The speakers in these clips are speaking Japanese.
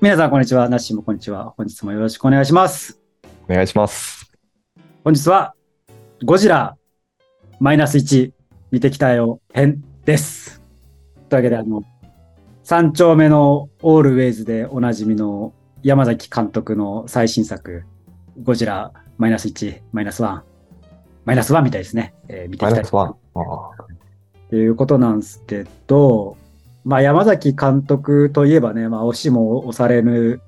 皆さん、こんにちは。ナッシーもこんにちは。本日もよろしくお願いします。お願いします。本日は、ゴジラマイナス1見てきたよ編です。というわけで、あの、三丁目のオールウェイズでおなじみの山崎監督の最新作、ゴジラマイナス1、マイナス1、マイナス1みたいですね。えー見てきたいマイナスワン。あっていうことなんですけど、まあ、山崎監督といえばね、まあ、押しも押されぬ、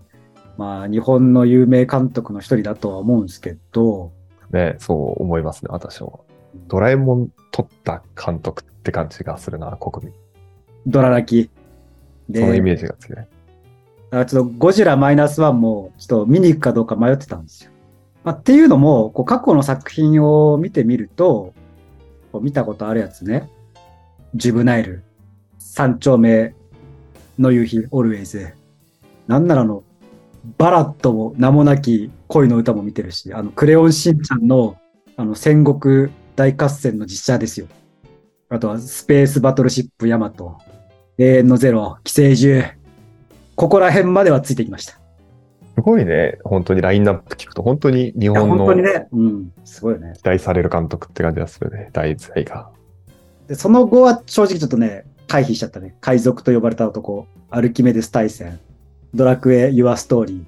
まあ、日本の有名監督の一人だとは思うんですけど、あね、そう思いますね、私は。ドラえもん撮った監督って感じがするな、国民。ドラ泣き。で、そのイメージが強い。あちょっとゴジラマイナスワンもちょっと見に行くかどうか迷ってたんですよ。まあ、っていうのも、こう過去の作品を見てみると、こう見たことあるやつね。ジュブナイル、三丁目の夕日、オルウェイズ。なんならあの、バラットも名もなき恋の歌も見てるし、あの、クレヨンしんちゃんの、あの、戦国大合戦の実写ですよ。あとは、スペースバトルシップヤマト、永遠のゼロ、寄生獣。ここら辺まではついてきました。すごいね、本当にラインナップ聞くと、本当に日本の期本当にね、うん、すごいよね。待される監督って感じがするね、題材が。で、その後は正直ちょっとね、回避しちゃったね。海賊と呼ばれた男、アルキメデス大戦、ドラクエ、ユアストーリ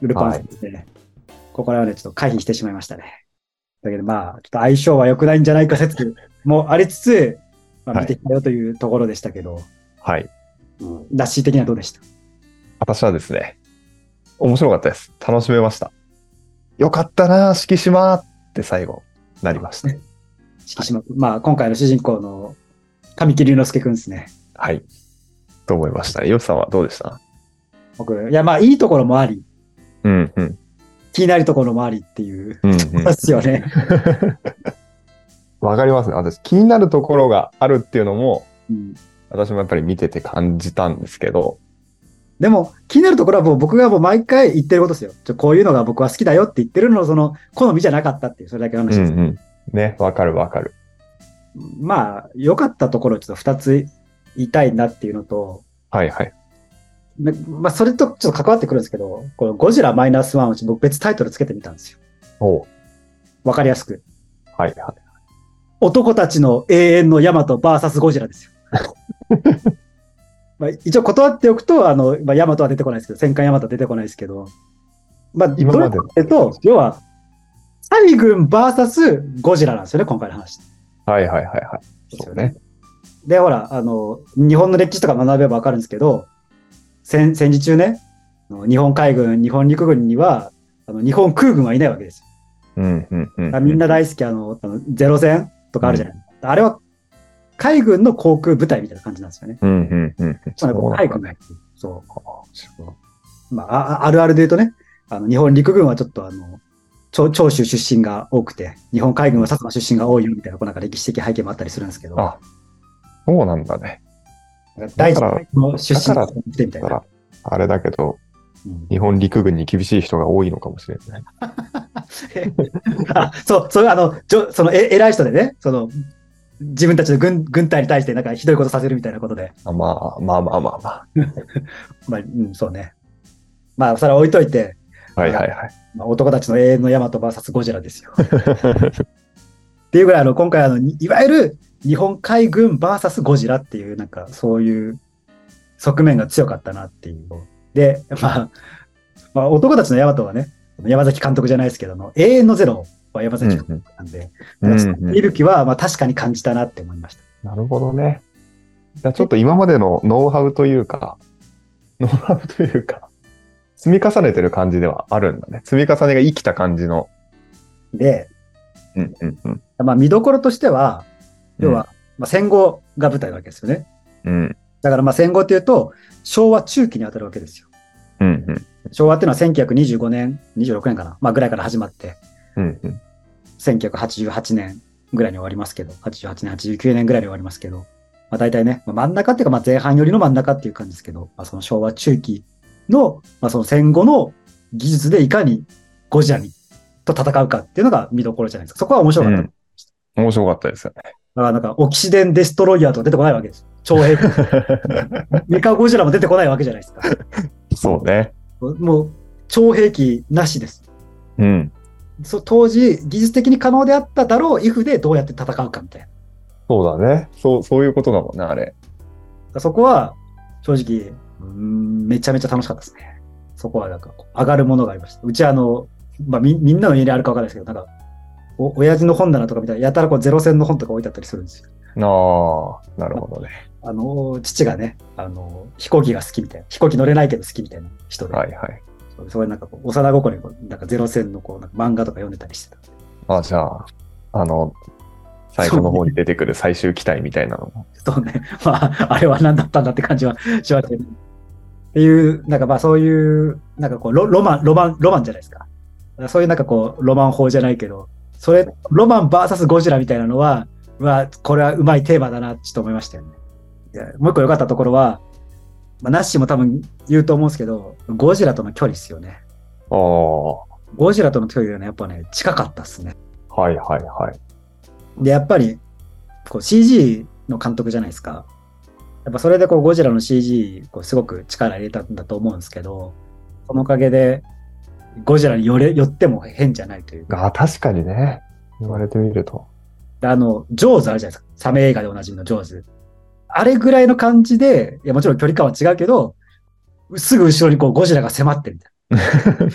ー、ルパン三世、ねここらはね、ちょっと回避してしまいましたね。だけどまあ、ちょっと相性は良くないんじゃないか説もありつつ、まあ、はい見てきたよというところでしたけど、はい。うん、ラッシー的にはどうでした？私はですね、面白かったです。楽しめました。よかったな、敷島って最後、なりました。敷島、まあ、今回の主人公の神木隆之介くんですね。はい。と思いましたね。ヨシさんはどうでした？僕、いや、まあ、いいところもあり、うん、うん。気になるところもありっていう、うん、うんですよね。わかりますね。私、気になるところがあるっていうのも、うん私もやっぱり見てて感じたんですけど、でも、気になるところはもう僕がもう毎回言ってることですよ。ちょこういうのが僕は好きだよって言ってるのを、その、好みじゃなかったっていう、それだけのうん話です。うん。ね、わかるわかる。まあ、良かったところをちょっと二つ言いたいなっていうのと、はいはい。ままあ、それとちょっと関わってくるんですけど、このゴジラマイナスワンを僕別タイトルつけてみたんですよ。おうわかりやすく。はいはい。男たちの永遠のヤマトバーサスゴジラですよ。まあ一応断っておくと、あの、まあ、ヤマトは出てこないですけど、戦艦ヤマトは出てこないですけど、まあ、今までどういうことかと要は、サリ軍バーサスゴジラなんですよね、今回の話。はいはいはいはい。そうね。で、ほら、あの、日本の歴史とか学べばわかるんですけど、戦戦時中ね、あの日本海軍、日本陸軍には、あの日本空軍はいないわけですよ。うんうんうん。あみんな大好きあの、あのゼロ戦とかあるじゃない、あれは海軍の航空部隊みたいな感じなんですよね。うんうんうん。つまりこう海軍ね。がそう。まあ、ああるあるで言うとね、あの日本陸軍はちょっとあの、長長州出身が多くて、日本海軍は薩摩出身が多いよみたいな、こうなんか歴史的背景もあったりするんですけど、あ、そうなんだね。大だから事の出身がみたいな。だから、あれだけど、うん日本陸軍に厳しい人が多いのかもしれない。あ そう、そういうあの、じょそのえ偉い人でね、その、自分たちの軍軍隊に対してなんかひどいことさせるみたいなことで、あまあまあまあまあま まあ、うん、そうね。まあ、それは置いといて、あ。はいはいはい。まあ、男たちの永遠のヤマト VS ゴジラですよ。っていうぐらい、あの、今回、あの、いいわゆる日本海軍 VS ゴジラっていう、なんか、そういう側面が強かったなっていう。で、まあ、まあ、男たちのヤマトはね、山崎監督じゃないですけども、永遠のゼロは山崎監督なんで、うんうん見る気は、まあ、確かに感じたなって思いました。なるほどね。じゃあちょっと今までのノウハウというか、ノウハウというか、積み重ねてる感じではあるんだね。積み重ねが生きた感じの。で、うんうんうん。まあ、見どころとしては、要は、まあ、戦後が舞台なわけですよね。うん。だからまあ戦後っていうと、昭和中期に当たるわけですよ。うんうん。昭和っていうのは1925年、26年かな、まあぐらいから始まって、うんうん。1988年ぐらいに終わりますけど、88年、89年ぐらいに終わりますけど、まあ大体ね、まあ、真ん中っていうかまあ前半よりの真ん中っていう感じですけど、まあその昭和中期の、まあその戦後の技術でいかにゴジラにと戦うかっていうのが見どころじゃないですか。そこは面白かった。うん面白かったですよね。だからなんか、オキシデンデストロイヤーとか出てこないわけです。超兵器。メカゴジラも出てこないわけじゃないですか。そうね。もう、超兵器なしです。うん。そ当時、技術的に可能であっただろう、イフでどうやって戦うかみたいな。そうだね。そう、そういうことだもんね、あれ。そこは、正直、めちゃめちゃ楽しかったですね。そこはなんか上がるものがありました。うちあの、まあみ、みんなの家にあるかわかんないですけど、なんか、お、親父の本棚とかみたいな、やたらこう、ゼロ戦の本とか置いてあったりするんですよ。ああ、なるほどね。あの、父がね、あの、飛行機が好きみたいな、飛行機乗れないけど好きみたいな人で、はいはい。そうそういうなんかこう、幼心にこう、なんかゼロ戦のこう、なんか漫画とか読んでたりしてた。あ、じゃあ、あの、最後の方に出てくる最終機体みたいなのも。そうね。まあ、あれは何だったんだって感じはしましたけど。っていう、なんかまあそういう、なんかこうロ、ロマン、ロマン、ロマンじゃないですか。そういうなんかこう、ロマン法じゃないけど、それ、ロマン VS ゴジラみたいなのは、うわ、これはうまいテーマだな、ちょっと思いましたよね。いやもう一個良かったところは、まあ、ナッシーも多分言うと思うんですけど、ゴジラとの距離ですよね。ああ、はゴジラとの距離がね、やっぱね、近かったっすね。いはいはい。で、やっぱり、こう CG の監督じゃないですか。やっぱそれでこうゴジラの CG、こうすごく力入れたんだと思うんですけど、そのおかげで、ゴジラに寄れ、寄っても変じゃないというか、あ確かにね。言われてみると。あの、ジョーズあるじゃないですか。サメ映画でおなじみのジョーズ。あれぐらいの感じで、いやもちろん距離感は違うけど、すぐ後ろにこうゴジラが迫ってるみたいな。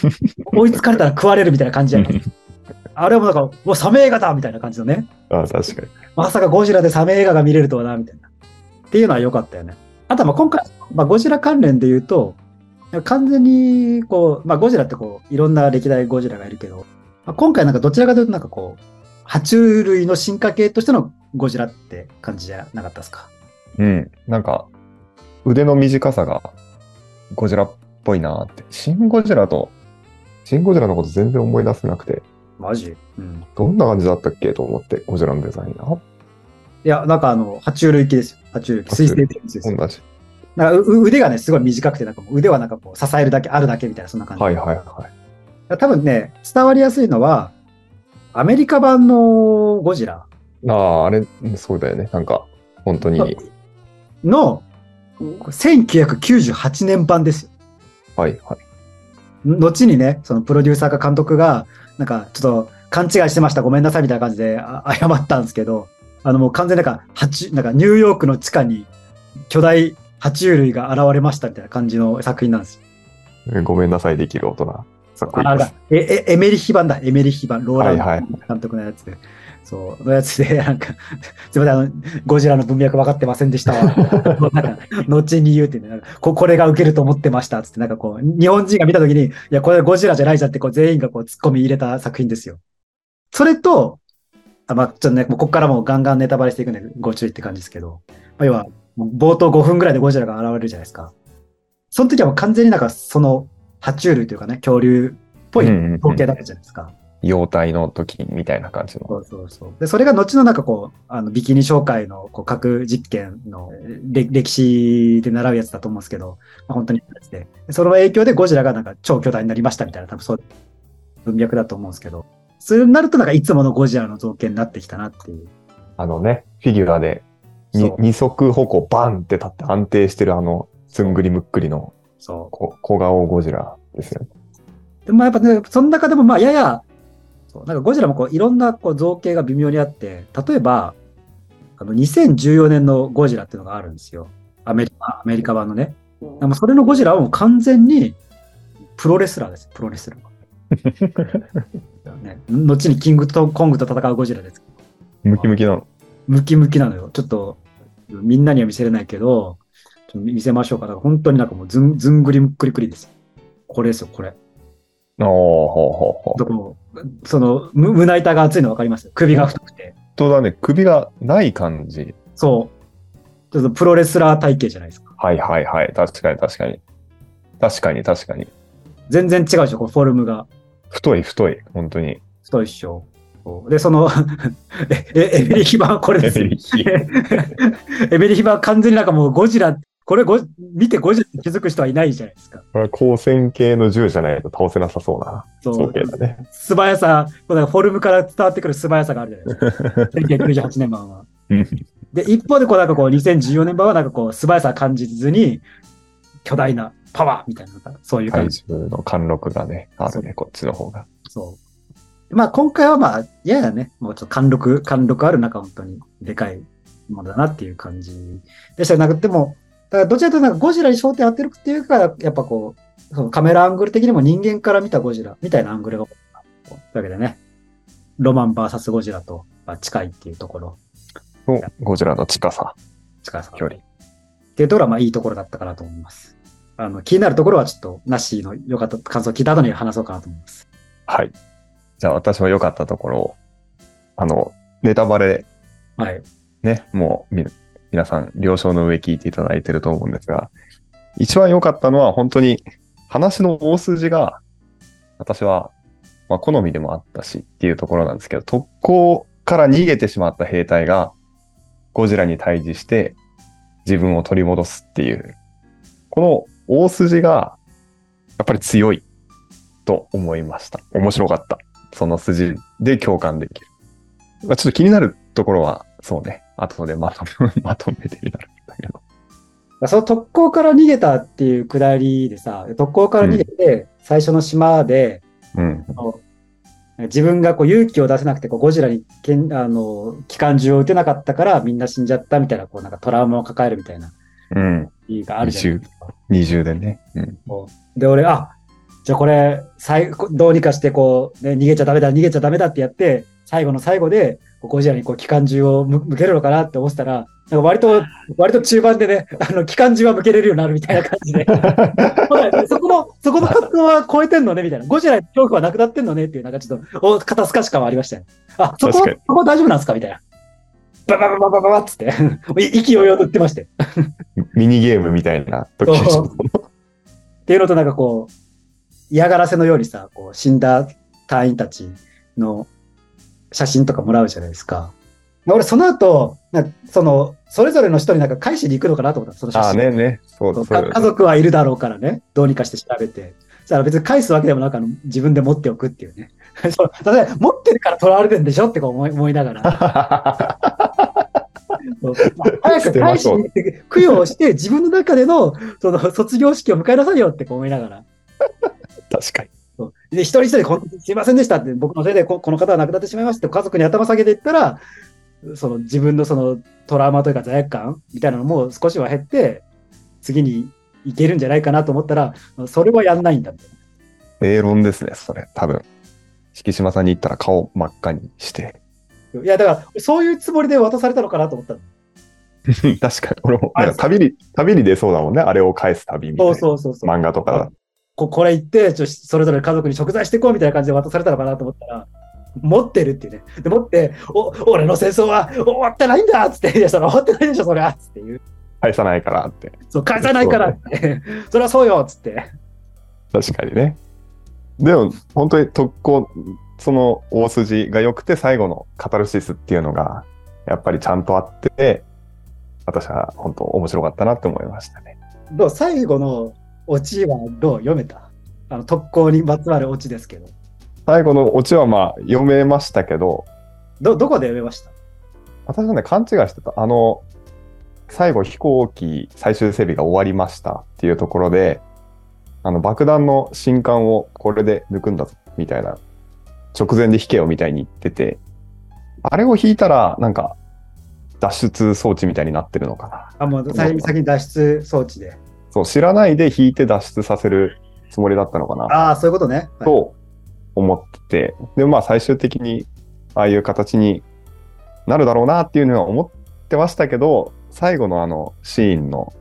追いつかれたら食われるみたいな感じじゃないあれはもうなんか、もうサメ映画だみたいな感じのね。あ確かに。まさかゴジラでサメ映画が見れるとはな、みたいな。っていうのは良かったよね。あとはまあ今回、まあ、ゴジラ関連で言うと、完全にこう、まあ、ゴジラってこう、いろんな歴代ゴジラがいるけど、まあ、今回なんかどちらかというとなんかこう、爬虫類の進化系としてのゴジラって感じじゃなかったですか？うん。なんか、腕の短さがゴジラっぽいなって。シン・ゴジラと、シン・ゴジラのこと全然思い出せなくて、マジ？うん。どんな感じだったっけと思って、ゴジラのデザインな。いや、なんかあの、爬虫類系ですよ。爬虫類系。水生生物ですよ。同じ。なんか腕がね、すごい短くて、なんか腕はなんかこう、支えるだけ、あるだけみたいな、そんな感じ。はいはいはい。多分ね、伝わりやすいのは、アメリカ版のゴジラああ、あれ、うんそうだよね。なんか、本当に。の1998年版ですよ。はいはい。後にね、そのプロデューサーか監督が、なんかちょっと勘違いしてました、ごめんなさいみたいな感じであ謝ったんですけど、あのもう完全になんか、なんかニューヨークの地下に巨大爬虫類が現れましたみたいな感じの作品なんですよ。えごめんなさいできる大人。作品ですあだええエメリヒ版だ、エメリヒ版、ローランドはいはい監督のやつで。そう、のやつで、なんか、すみません、あの、ゴジラの文脈分かってませんでしたわ。なんか、後に言うってこ、これが受けると思ってました、つって、なんかこう、日本人が見たときに、いや、これゴジラじゃないじゃんって、こう、全員がこう、突っ込み入れた作品ですよ。それと、あまあ、ちょっとね、もうここからもうガンガンネタバレしていくんで、ご注意って感じですけど、まあ、要は、冒頭5分ぐらいでゴジラが現れるじゃないですか。その時はもう完全になんか、その、爬虫類というかね、恐竜っぽいうんうんうん統計だったじゃないですか。幼体の時みたいな感じの。そうそうそう。で、それが後のなんかこう、あの、ビキニ紹介のこう核実験のれ歴史で習うやつだと思うんですけど、まあ、本当に。でその影響でゴジラがなんか超巨大になりましたみたいな、多分そういう文脈だと思うんですけど、そうなるとなんかいつものゴジラの造形になってきたなっていう。あのね、フィギュアで二足歩行バンって立って安定してるあの、すんぐりむっくりのそこ小顔ゴジラですよ。でもまあやっぱね、その中でもまあやや、そうなんかゴジラもこういろんなこう造形が微妙にあって、例えば、あの2014年のゴジラっていうのがあるんですよ。アメリカ、アメリカ版のね。でもそれのゴジラはもう完全にプロレスラーです、プロレスラー。ね、後にキングとコングと戦うゴジラです。ムキムキなの。ムキムキなのよ。ちょっと、みんなには見せれないけど、ちょっと見せましょうか。だから本当になんかもうずんずんぐりむっくりくりですよ。これですよ、これ。おー、ほうほうほう。どこその、む胸板が厚いの分かります？首が太くて。本当だね、首がない感じ。そう。ちょっとプロレスラー体型じゃないですか。はいはいはい。確かに確かに。確かに確かに。全然違うでしょ、こうフォルムが。太い太い。本当に。太いっしょ。で、その、え、えエメリヒバはこれですよ。エメリヒエメリヒバは完全になんかもうゴジラ、これゴ見てゴジラって気づく人はいないじゃないですか。これは光線系の銃じゃないと倒せなさそうなそう造形だね。素早さ、こフォルムから伝わってくる素早さがあるじゃないですか。1998年版は。うんで、一方でこうなんかこう2014年版はなんかこう素早さを感じずに、巨大なパワーみたいな、そういう感怪じ。獣の貫禄がね、あるね、こっちの方が。そう。まあ今回はまあ、ややね、もうちょっと貫禄、貫禄ある中、本当にでかいものだなっていう感じでしたなくても、だからどちらかというとなんかゴジラに焦点当てるっていうか、やっぱこう、そのカメラアングル的にも人間から見たゴジラみたいなアングルが多いなというわけでね、ロマン VS ゴジラとまあ近いっていうところ、のゴジラの近さ、近さ。距離。っていうところはまあいいところだったかなと思います。あの、気になるところはちょっと、ナッシーの良かった感想を聞いた後に話そうかなと思います。はい。じゃあ私は良かったところを、あの、ネタバレはい。ね、もうみ皆さん了承の上聞いていただいてると思うんですが、一番良かったのは本当に話の大筋が私は、まあ、好みでもあったしっていうところなんですけど、特攻から逃げてしまった兵隊がゴジラに対峙して自分を取り戻すっていう、この大筋がやっぱり強いと思いました。面白かった。その筋で共感できる。まあ、ちょっと気になるところは、そうね。後でまとめ、まとめてになるんだけど。その特攻から逃げたっていうくだりでさ、特攻から逃げて、最初の島で、うん。自分がこう勇気を出せなくてこうゴジラにけんあの機関銃を撃てなかったからみんな死んじゃったみたいなこうなんかトラウマを抱えるみたいなうん。意があるじゃないですか。二重でね。うん。で、俺、あ、じゃあこれ、最後どうにかしてこう、ね、逃げちゃダメだ、逃げちゃダメだってやって、最後の最後で、ゴジラにこう機関銃を向向けるのかなって思ってたら、なんか割と、割と中盤でね、あの、機関銃は向けれるようになるみたいな感じで、そこの、そこの葛藤は超えてんのね、みたいな。ゴジラの恐怖はなくなってんのねっていう、なんかちょっと、お肩透かし感はありましたよ。あ、そこ、そこ大丈夫なんですかみたいな。バババババババっつって、意気揚々と言ってまして。ミニゲームみたいな時っていうのとなんかこう、嫌がらせのようにさ、こう死んだ隊員たちの写真とかもらうじゃないですか。俺その後、なその、それぞれの人になんか返しに行くのかなと思ったその写ああ真。ねね。そう家族はいるだろうからね、どうにかして調べて。そしたら別に返すわけでもなく自分で持っておくっていうね。そう例えば持ってるから取られてんでしょってこう思い思いながら。早く返しに行って供養して自分の中でのその卒業式を迎えなさいよって思いながら。確かに。で、一人一人こんすいませんでしたって、僕のせいでここの方は亡くなってしまいましたって家族に頭下げていったら、その自分のそのトラウマというか罪悪感みたいなのも少しは減って、次に行けるんじゃないかなと思ったら、それはやんないんだみたいな。正論ですね、それ。多分。敷島さんに言ったら顔真っ赤にして。いや、だから、そういうつもりで渡されたのかなと思ったの。確かに。俺も、なんか旅に、旅に出そうだもんね。あれを返す旅みたいそうな。そうそうそう。漫画とかだ。ここれ行って、ちょそれぞれ家族に食材していこうみたいな感じで渡されたのかなと思ったら、持ってるっていうね。で、持って、お、俺の戦争は終わってないんだっつって、いや、それ終わってないでしょ、それはっつって言う。返さないからって。そう、返さないからって。それはそうよっつって。確かにね。でも、本当に特攻、その大筋が良くて、最後のカタルシスっていうのが、やっぱりちゃんとあって、私は本当面白かったなって思いましたね。最後のオチはどう読めた？あの特攻にまつわるオチですけど。最後のオチはまあ読めましたけど、ど、どこで読めました？私はね、勘違いしてた。あの、最後飛行機最終整備が終わりましたっていうところで、あの爆弾の新艦をこれで抜くんだぞみたいな、直前で引けよみたいに言ってて、あれを引いたら、なんか、脱出装置みたいになってるのかな。あ、もう先に先に脱出装置で。そう、知らないで引いて脱出させるつもりだったのかな。ああ、そういうことね。はいと思ってて、で、まあ最終的にああいう形になるだろうなっていうのは思ってましたけど、最後のあのシーンの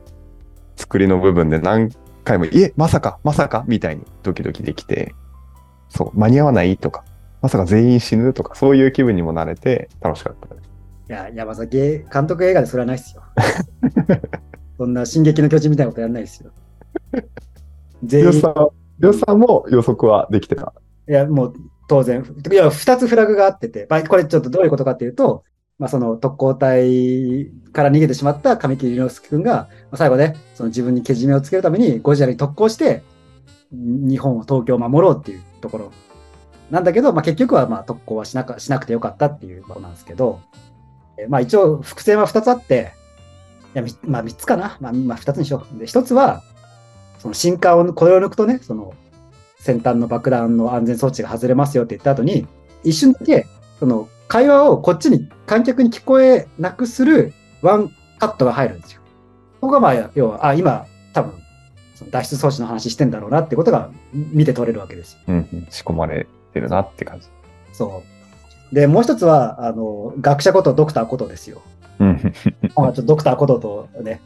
作りの部分で何回も、いえ、まさか、まさかみたいにドキドキできて、そう、間に合わないとか、まさか全員死ぬとか、そういう気分にもなれて楽しかったです。いや、山崎監督映画でそれはないですよ。そんな進撃の巨人みたいなことやんないですよ。全員りょうさ、も予測はできてた。いや、もう当然。いや、二つフラグがあってて、まあ、これちょっとどういうことかっていうと、まあ、その特攻隊から逃げてしまった神木隆之介君が、まあ最後ね、その自分にけじめをつけるためにゴジラに特攻して、日本を東京を守ろうっていうところなんだけど、まあ、結局はまあ特攻はしなかしなくてよかったっていうことなんですけど、えまあ一応伏線は二つあって、いやみまあ三つかな、まあ、まあ二つにしよう。で、一つは、その新刊を、これを抜くとね、その先端の爆弾の安全装置が外れますよって言った後に、一瞬だけ、その会話をこっちに、観客に聞こえなくするワンカットが入るんですよ。ここがまあ、要は、あ、今、多分、その脱出装置の話してんだろうなってことが見て取れるわけですよ。うんうん。仕込まれてるなって感じ。そう。で、もう一つは、あの、学者ことドクターことですよ。うん。まあちょっとドクターこととね、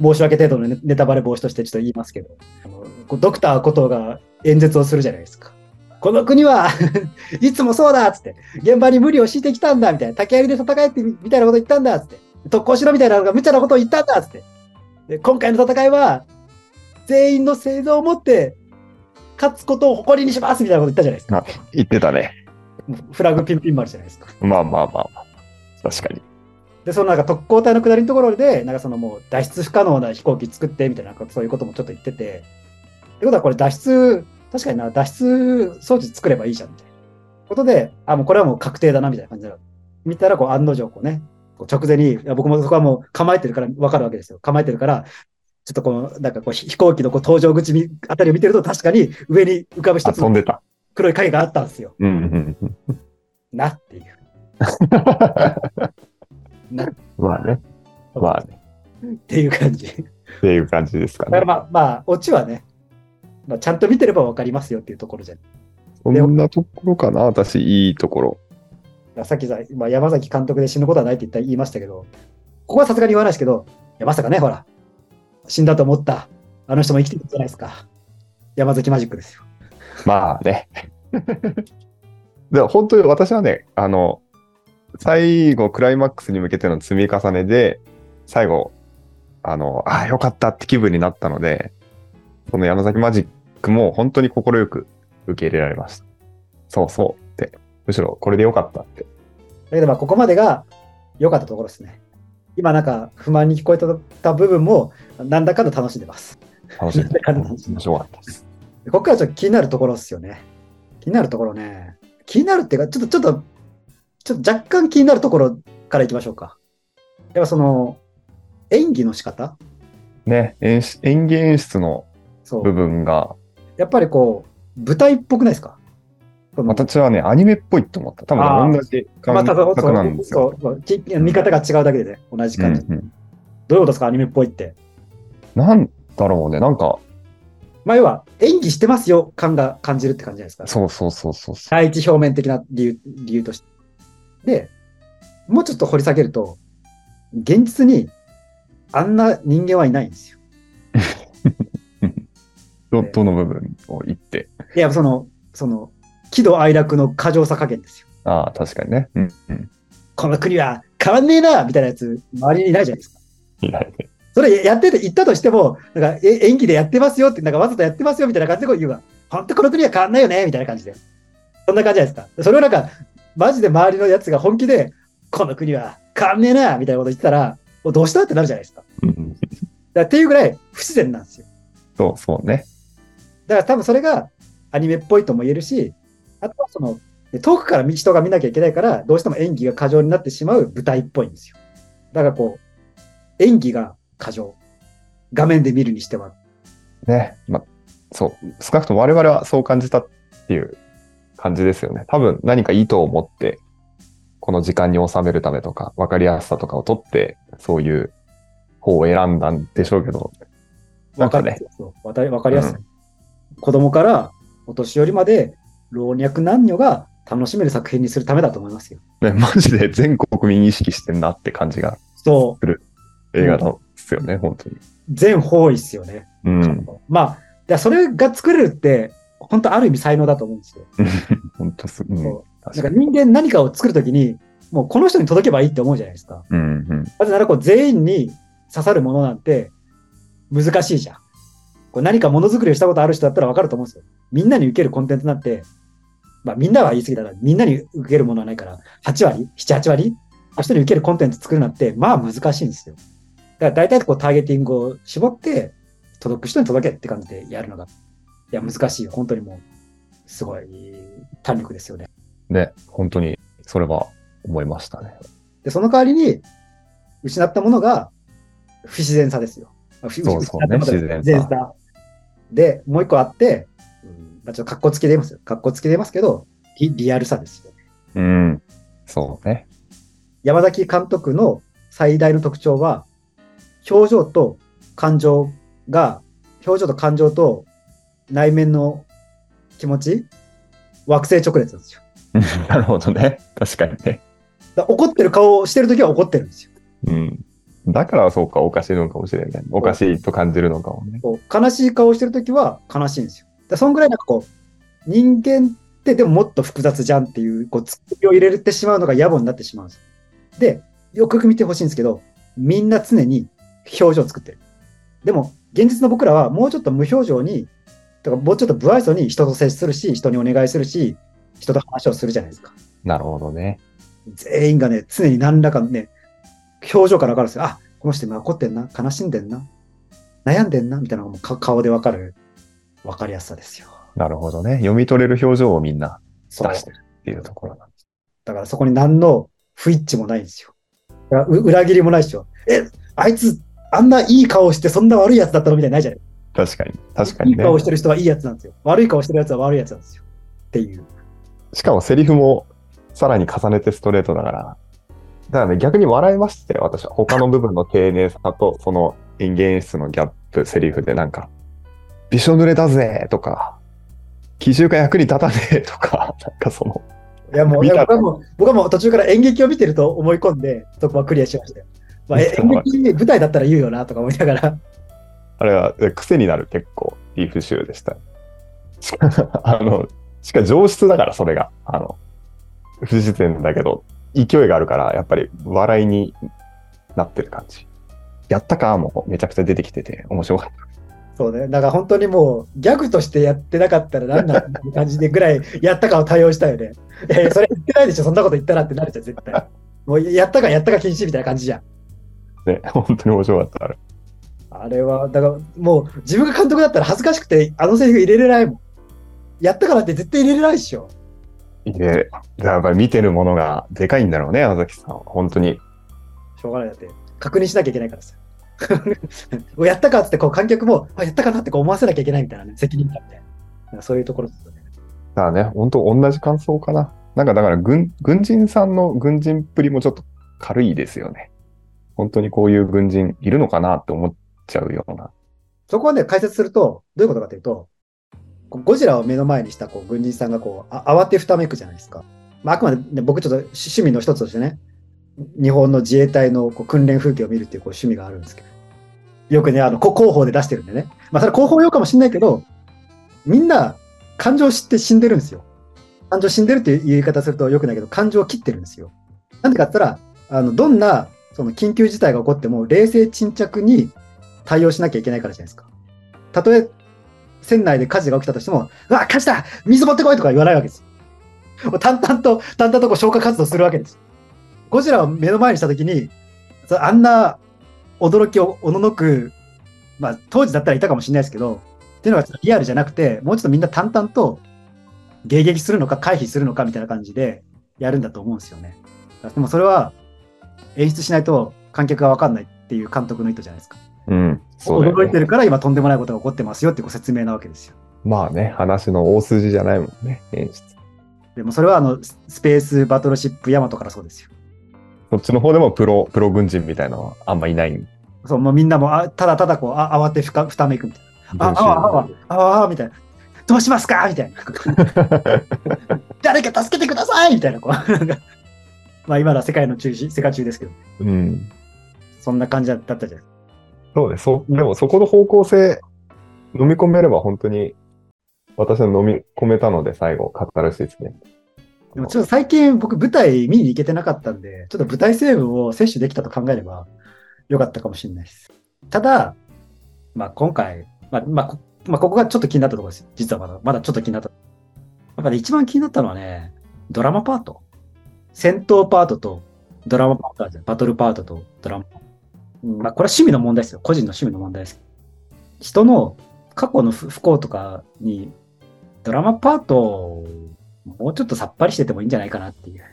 申し訳程度のネネタバレ防止としてちょっと言いますけど、ドクターことが演説をするじゃないですか。この国は いつもそうだっつって、現場に無理を強いてきたんだみたいな、竹槍で戦えってみみたいなこと言ったんだっつって、特攻しろみたいなのが無茶なことを言ったんだっつって。で今回の戦いは、全員の生存をもって勝つことを誇りにしますみたいなこと言ったじゃないですか。言ってたね。フラグピンピン丸じゃないですか。まあまあまあまあ。確かに。で、そのなんか特攻隊の下りのところで、なんかそのもう脱出不可能な飛行機作ってみたいな、そういうこともちょっと言ってて、ってことはこれ脱出、確かにな、脱出装置作ればいいじゃんみたいなことで、あ、もうこれはもう確定だなみたいな感じで、見たらこう案の定こうね、こう直前に、いや僕もそこはもう構えてるからわかるわけですよ。構えてるから、ちょっとこの、なんかこうひ飛行機のこう搭乗口みあたりを見てると確かに上に浮かぶ一つの遊んでた。黒い影があったんですよ。うんうんうん。なっていう。なまあね。まあね。っていう感じ。っていう感じですかね。まあ、まあ、オチはね、まあ、ちゃんと見てればわかりますよっていうところじゃん。そんなところかな、私、いいところ。さっきさ、まあ、山崎監督で死ぬことはないって言った言いましたけど、ここはさすがに言わないですけど、いやまさかね、ほら、死んだと思った、あの人も生きてるじゃないですか。山崎マジックですよ。まあね。でも本当に私はね、あの、最後、クライマックスに向けての積み重ねで、最後、あの、ああ、よかったって気分になったので、この山崎マジックも本当に快く受け入れられました。そうそうって。むしろこれでよかったって。だけどまあ、ここまでが良かったところですね。今なんか不満に聞こえた部分も、なんだかんだ楽しんでます。楽しんだかんだ面白かったです。ここからちょっと気になるところですよね。気になるところね。気になるっていうか、ちょっと、ちょっと、ちょっと若干気になるところからいきましょうか。やっぱその、演技の仕方？ね、演出演技演出の部。分が、やっぱりこう、舞台っぽくないですか？私はね、アニメっぽいと思った。多分同じ感覚なんですよ。そうそうき見方が違うだけでね、同じ感じ。うんうんどういうことですか、アニメっぽいって。なんだろうね、なんか、まあ、要は、演技してますよ感が感じるって感じじゃないですか。そうそうそうそうそう。第一表面的な理由理由として。で、もうちょっと掘り下げると、現実にあんな人間はいないんですよ。ど、どの部分を言って。いや、その、その、喜怒哀楽の過剰さ加減ですよ。ああ、確かにね。うん、うん。この国は変わんねえなみたいなやつ、周りにいないじゃないですか。いないね。それやってて、言ったとしても、なんかえ演技でやってますよって、なんかわざとやってますよみたいな感じでこう言うわ。本当この国は変わんないよねみたいな感じで。そんな感じじゃないですか。それをなんか、マジで周りのやつが本気で、この国は変わんねえなみたいなこと言ってたら、もうどうしたってなるじゃないですか。だっていうぐらい不自然なんですよ。そうそうね。だから多分それがアニメっぽいとも言えるし、あとはその、遠くから人が見なきゃいけないから、どうしても演技が過剰になってしまう舞台っぽいんですよ。だからこう、演技が過剰。画面で見るにしては。ね。ま、そう。少なくとも我々はそう感じたっていう感じですよね。多分何か意図を持って、この時間に収めるためとか、わかりやすさとかをとって、そういう方を選んだんでしょうけど、なんかねわかりやすいそうわたわかりやすい、子供からお年寄りまで老若男女が楽しめる作品にするためだと思いますよ。ね、マジで全国民意識してんなって感じがそ映画なんですよね、本当に。う、全方位ですよね。うん。まあ、それが作れるって、本当ある意味才能だと思うんですよ。本当す、うん。そ確かに。なんか人間何かを作るときに、もうこの人に届けばいいって思うじゃないですか。うん、うん。なぜならこう全員に刺さるものなんて難しいじゃん。こう何かものづくりをしたことある人だったらわかると思うんですよ。みんなに受けるコンテンツなんて、まあみんなは言い過ぎだな。みんなに受けるものはないから、8割 ?7、8割の人に受けるコンテンツ作るなんて、まあ難しいんですよ。だから大体こうターゲティングを絞って、届く人に届けって感じでやるのが、いや難しいよ。本当にもう、すごい胆力ですよね。ね、本当に、それは思いましたね。で、その代わりに、失ったものが不自然さですよ。不そうそうね自然さ。で、もう一個あって、うんまあ、ちょっと格好つきでますよ。格好つきでますけど、リリアルさですよ。うん。そうね。山崎監督の最大の特徴は、表情と感情が、表情と感情と内面の気持ち、惑星直列なんですよ。なるほどね。確かにね。怒ってる顔をしてるときは怒ってるんですよ。うん。だからそうか、おかしいのかもしれない。おかしいと感じるのかもね。悲しい顔をしてるときは悲しいんですよ。だそんぐらいなんかこう、人間ってでももっと複雑じゃんっていう、こう、ツッコミを入れてしまうのが野暮になってしまうんですよ。で、よくよく見てほしいんですけど、みんな常に表情を作ってる。でも、現実の僕らはもうちょっと無表情に、とかもうちょっと不愛想に人と接するし、人にお願いするし、人と話をするじゃないですか。なるほどね。全員がね、常に何らかのね、表情から分かるんですよ。あ、この人今怒ってんな、悲しんでんな、悩んでんな、みたいなのがもうか顔で分かる、分かりやすさですよ。なるほどね。読み取れる表情をみんなそう出してるっていうところなんです。だからそこに何の不一致もないんですよ。裏切りもないですよ。え、あいつ、あんないい顔してそんな悪いやつだったのみたいなのないじゃない確かに。確かにねいい顔。してる人はいいやつなんですよ。悪い顔してるやつは悪いやつなんですよ。っていう。しかもセリフもさらに重ねてストレートだから。だからね、逆に笑いましたよ、私は。他の部分の丁寧さと、その人間演出のギャップ、セリフでなんか、びしょ濡れだぜとか、奇襲が役に立たねえとか、なんかその、いやもう、いや僕はもう、僕はもう途中から演劇を見てると思い込んで、そこはクリアしましたよ。まあ、え演劇舞台だったら言うよなとか思いながら。あれはえ癖になる結構いい風習でした。しかあの、しか上質だからそれが、あの、不自然だけど、勢いがあるから、やっぱり笑いになってる感じ。やったか？もめちゃくちゃ出てきてて面白かった。そうね。だから本当にもう、ギャグとしてやってなかったら何なんだって感じでぐらい、やったかを対応したよね。いやいや、それ言ってないでしょ、そんなこと言ったらってなるじゃん、絶対。もう、やったかやったか禁止みたいな感じじゃん。ね、本当に面白かった、あれ。は、だからもう、自分が監督だったら恥ずかしくて、あのセリフ入れれないもん。やったからって絶対入れれないでしょ。で、やっぱり見てるものがでかいんだろうね、山崎さんは。本当に。しょうがないだって、確認しなきゃいけないからさ。やったかっつって、こう観客も、あ、やったかなってこう思わせなきゃいけないみたいなね、責任感みたいな。そういうところですよね。だからね、本当同じ感想かな。なんかだから軍、軍人さんの軍人っぷりもちょっと軽いですよね。本当にこういう軍人いるのかなって思っちゃうような。そこはね、解説すると、どういうことかというと、ゴジラを目の前にしたこう軍人さんがこうあ慌てふためくじゃないですか。まあ、あくまで、ね、僕ちょっと趣味の一つとしてね、日本の自衛隊のこう訓練風景を見るっていうこう趣味があるんですけど、よくね、あの、広報で出してるんでね。まあ、それ広報用かもしれないけど、みんな感情を知って死んでるんですよ。感情死んでるっていう言い方するとよくないけど、感情を切ってるんですよ。なんでかって言ったら、あの、どんな、その緊急事態が起こっても、冷静沈着に対応しなきゃいけないからじゃないですか。たとえ、船内で火事が起きたとしても、うわ、火事だ水持ってこいとか言わないわけですよ。もう淡々と、淡々とこう消火活動するわけです。ゴジラを目の前にしたときに、あんな驚きをおののく、まあ当時だったらいたかもしれないですけど、っていうのがリアルじゃなくて、もうちょっとみんな淡々と迎撃するのか回避するのかみたいな感じでやるんだと思うんですよね。でもそれは演出しないと観客がわかんないっていう監督の意図じゃないですか。うん。そうね。驚いてるから今とんでもないことが起こってますよってご説明なわけですよ。まあね、話の大筋じゃないもんね、演出。でもそれはあのススペースバトルシップヤマトからそうですよ。そっちの方でもプロ、プロ軍人みたいなのはあんまいない。そう、もうみんなもあただただこうあ慌てふかふためくみたいな。あ、あ、あ、あ、あ、あ、みたいな。どうしますかみたいな。誰か助けてくださいみたいな。こうまあ今のは世界の中心、世界中ですけど、うん。そんな感じだったじゃないそうです。そ、でもそこの方向性飲み込めれば本当に私は飲み込めたので最後、カタルシスね。でもちょっと最近僕舞台見に行けてなかったんで、ちょっと舞台成分を摂取できたと考えればよかったかもしれないです。ただ、まあ今回、まあ、まあ、こまあ、ここがちょっと気になったところです。実はまだ、まだちょっと気になった。やっぱね、一番気になったのはね、ドラマパート。戦闘パートとドラマパートあるじゃんバトルパートとドラマパート。うんまあこれは趣味の問題ですよ。個人の趣味の問題です。人の過去の不不幸とかにドラマパートをもうちょっとさっぱりしててもいいんじゃないかなっていう。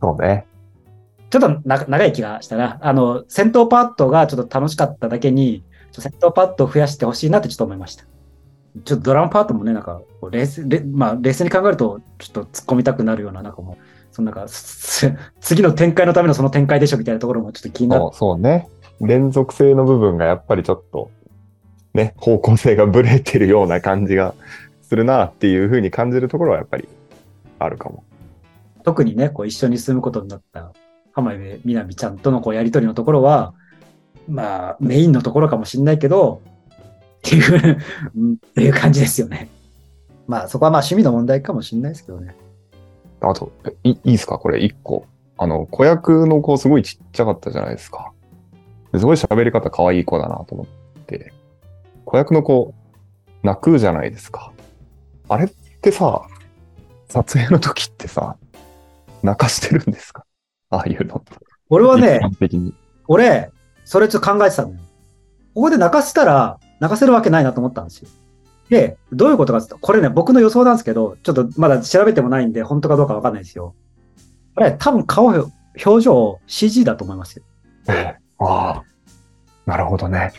そうね。ちょっとな長い気がしたな。あの、戦闘パートがちょっと楽しかっただけに、戦闘パートを増やしてほしいなってちょっと思いました。ちょっとドラマパートもね、なんか、冷静、れまあ、冷静に考えると、ちょっと突っ込みたくなるような、なんかもう、そのなんか、す 次の展開のためのその展開でしょみたいなところもちょっと気になるそう。そうね。連続性の部分がやっぱりちょっと、ね、方向性がブレてるような感じがするなっていうふうに感じるところはやっぱりあるかも。特にね、こう一緒に住むことになった浜辺美波ちゃんとのこうやりとりのところは、まあ、メインのところかもしれないけど、っていううんっていう感じですよね。まあ、そこはまあ趣味の問題かもしれないですけどね。あと、いいいですか？これ一個。あの、子役の子すごいちっちゃかったじゃないですか。ですごい喋り方可愛い子だなと思って。子役の子、泣くじゃないですか。あれってさ、撮影の時ってさ、泣かしてるんですか？ああいうの。俺はね。俺、それちょっと考えてたのよ。ここで泣かせたら、泣かせるわけないなと思ったんですよ。で、どういうことかってこれね、僕の予想なんですけど、ちょっとまだ調べてもないんで、本当かどうかわかんないですよ。これ、多分顔、表情 CG だと思いますよ。ああ、なるほどね。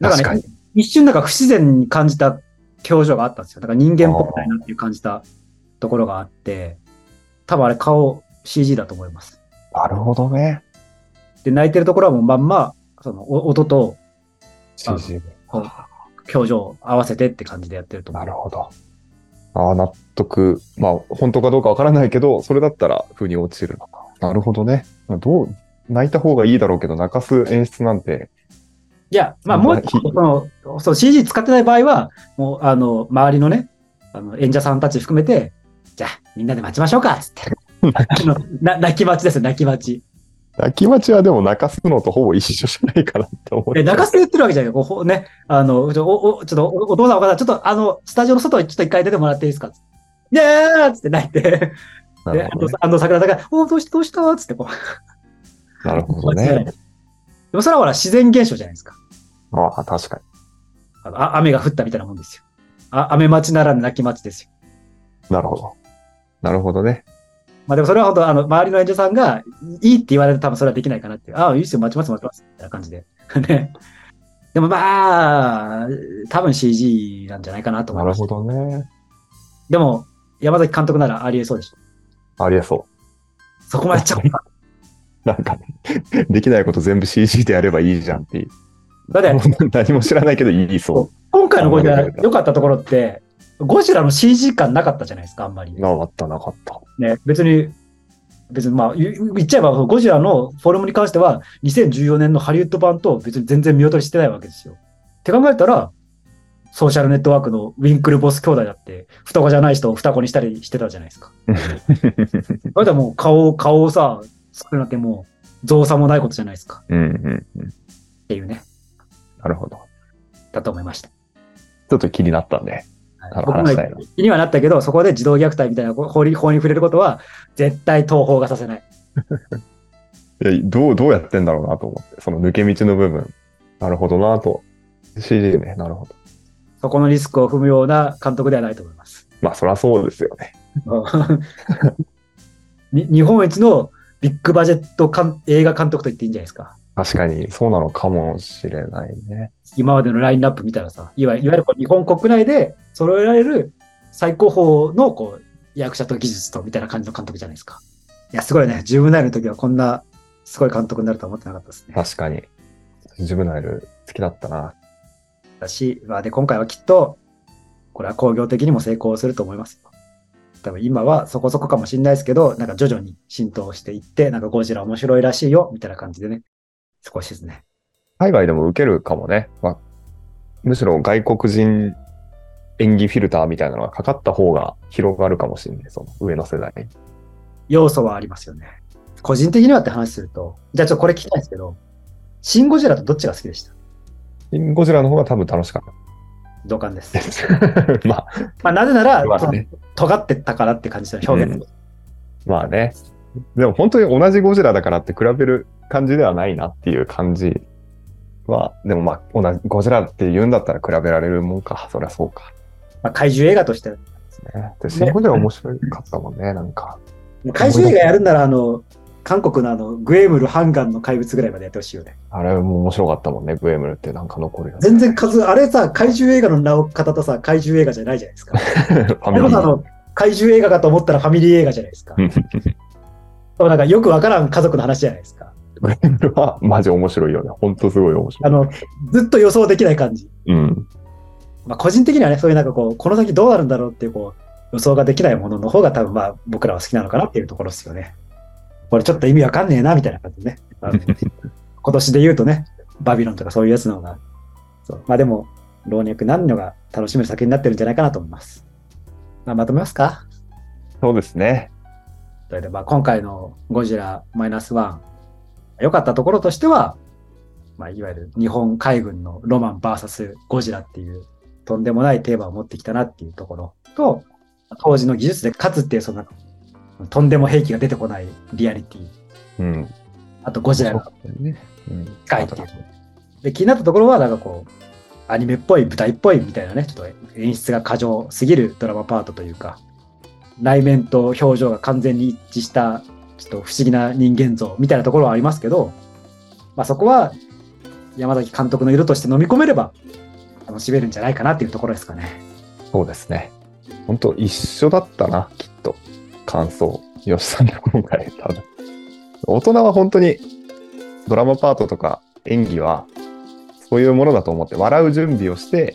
なんかね。一瞬なんか不自然に感じた表情があったんですよ。だから人間っぽくないなっていう感じたところがあって、多分あれ顔 CG だと思います。なるほどね。で、泣いてるところはもうまんま、そのお音と CG こう表情を合わせてって感じでやってると思う。なるほど。ああ、納得。まあ、本当かどうかわからないけど、それだったら、風に落ちるのか。なるほどね。どう、泣いた方がいいだろうけど、泣かす演出なんて、いや、まあもう一個、その、そう CG 使ってない場合は、もう、あの、周りのね、あの、演者さんたち含めて、じゃあ、みんなで待ちましょうか、つって。泣き待ちですよ、泣き待ち。泣き待ちはでも泣かすのとほぼ一緒じゃないかなって思う。え、泣かせて言ってるわけじゃないよ。こうほね、あの、ちょ、お、おちょっとお、お父さんお母さん、ちょっと、あの、スタジオの外にちょっと一回出てもらっていいですか？いやーっつって泣いて、で、あのあの桜田が、おどうしたどうした？つってこう。なるほどね。でもそれはほら、自然現象じゃないですか。ああ、確かあのあ雨が降ったみたいなもんですよ。あ雨待ちならぬ泣き待ちですよ。に。なるほど。なるほどね。まあでもそれは本当、あの、周りの演者さんが、いいって言われると多分それはできないかなっていう。ああ、いいっすよ、待ちます、待ちます。みたいな感じで。ね。でもまあ、多分 CG なんじゃないかなと思ます。ないるほどね。でも、山崎監督ならありえそうでしょ。ありえそそこまでちゃおうか。う。なんかね、できないこと全部 CG でやればいいじゃんっていう。だって、何も知らないけど言いそ今回のゴジラ良かったところって、ゴジラの CG 感なかったじゃないですか、あんまり。う。なかった、なかった。ね、別に、別にまあ、言言っちゃえば、ゴジラのフォルムに関しては、2014年のハリウッド版と別に全然見劣りしてないわけですよ。って考えたら、ソーシャルネットワークのウィンクルボス兄弟だって、双子じゃない人を双子にしたりしてたじゃないですか。あれだもう顔を、顔をさ、作るなんてもう、造作もないことじゃないですか。うんうんうん。っていうね、なるほど。だと思いました。ちょっと気になったんで。はいあの僕気にはなったけど、そこで児童虐待みたいな法に法に触れることは、絶対東方がさせない。いやどう、どうやってんだろうなと思って。その抜け道の部分。なるほどなと。CG ね。なるほど。そこのリスクを踏むような監督ではないと思います。まあ、そりゃそうですよね。に 日本一のビッグバジェット監映画監督と言っていいんじゃないですか。確かに、そうなのかもしれないね。今までのラインナップ見たらさ、いわいわゆるこう日本国内で揃えられる最高峰のこう役者と技術とみたいな感じの監督じゃないですか。いや、すごいね。10分内の時はこんなすごい監督になるとは思ってなかったですね。確かに。ジュブナイル好きだったな。だし、まあ、で、今回はきっと、これは工業的にも成功すると思いますよ。多分今はそこそこかもしれないですけど、なんか徐々に浸透していって、なんかゴジラ面白いらしいよ、みたいな感じでね。少しですね。海外でも受けるかもね。まあ、むしろ外国人演技フィルターみたいなのがかかった方が広がるかもしれない。その上の世代に。要素はありますよね。個人的にはって話すると、じゃあちょっとこれ聞きたいんですけど、シン・ゴジラとどっちが好きでした？シンゴジラの方が多分楽しかっ同感ですた。まあ、まあなぜなら、まあね。尖ってたからって感じの表現。まあね。でも本当に同じゴジラだからって比べる感じではないなっていう感じは、でもまあ、同じゴジラって言うんだったら比べられるもんか。そりゃそうか。まあ、怪獣映画として、ね。で、シンゴジラ面白かったもんね、なんか。怪獣映画やるんなら、あの、韓国のあの、グエムル・ハンガンの怪物ぐらいまでやってほしいよね。あれも面白かったもんね、グエムルってなんか残るよね。全然数、あれさ、怪獣映画の名を方とさ、怪獣映画じゃないじゃないですか。あの、怪獣映画かと思ったらファミリー映画じゃないですか。なんかよくわからん家族の話じゃないですか。グエムルはマジ面白いよね。ほんとすごい面白い。あの、ずっと予想できない感じ。うん。まあ、個人的にはね、そういうなんかこう、この先どうなるんだろうっていう、こう、予想ができないものの方が多分まあ、僕らは好きなのかなっていうところですよね。これちょっと意味わかんねえな、みたいな感じでね。今年で言うとね、バビロンとかそういうやつの方が、そう。まあでも、老若男女が楽しめる作品になってるんじゃないかなと思います。まあ、まとめますか？そうですね。それでまあ今回のゴジラマイナスワン、良かったところとしては、まあ、いわゆる日本海軍のロマン VS ゴジラっていうとんでもないテーマを持ってきたなっていうところと、当時の技術で勝つっていうそのとんでも兵器が出てこないリアリティ、うん。あとゴジラがね。うん。深いっていう。で、気になったところは、なんかこう、アニメっぽい、舞台っぽいみたいなね、ちょっと演出が過剰すぎるドラマパートというか、内面と表情が完全に一致した、ちょっと不思議な人間像みたいなところはありますけど、まあそこは山崎監督の色として飲み込めれば楽しめるんじゃないかなっていうところですかね。そうですね。本当一緒だったな。感想。吉さんの今回、多分。大人は本当にドラマパートとか演技はそういうものだと思って笑う準備をして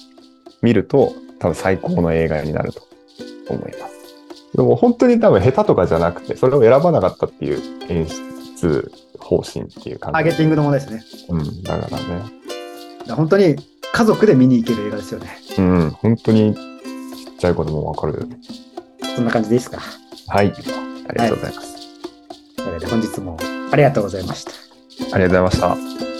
見ると多分最高の映画になると思います。でも本当に多分下手とかじゃなくて、それを選ばなかったっていう演出方針っていう感じ。ターゲティングのものですね。うん、だからね。本当に家族で見に行ける映画ですよね。うん、本当にちっちゃい子でもわかる。そんな感じでいいですか？はい。ありがとうございます。というわけで本日もありがとうございました。ありがとうございました。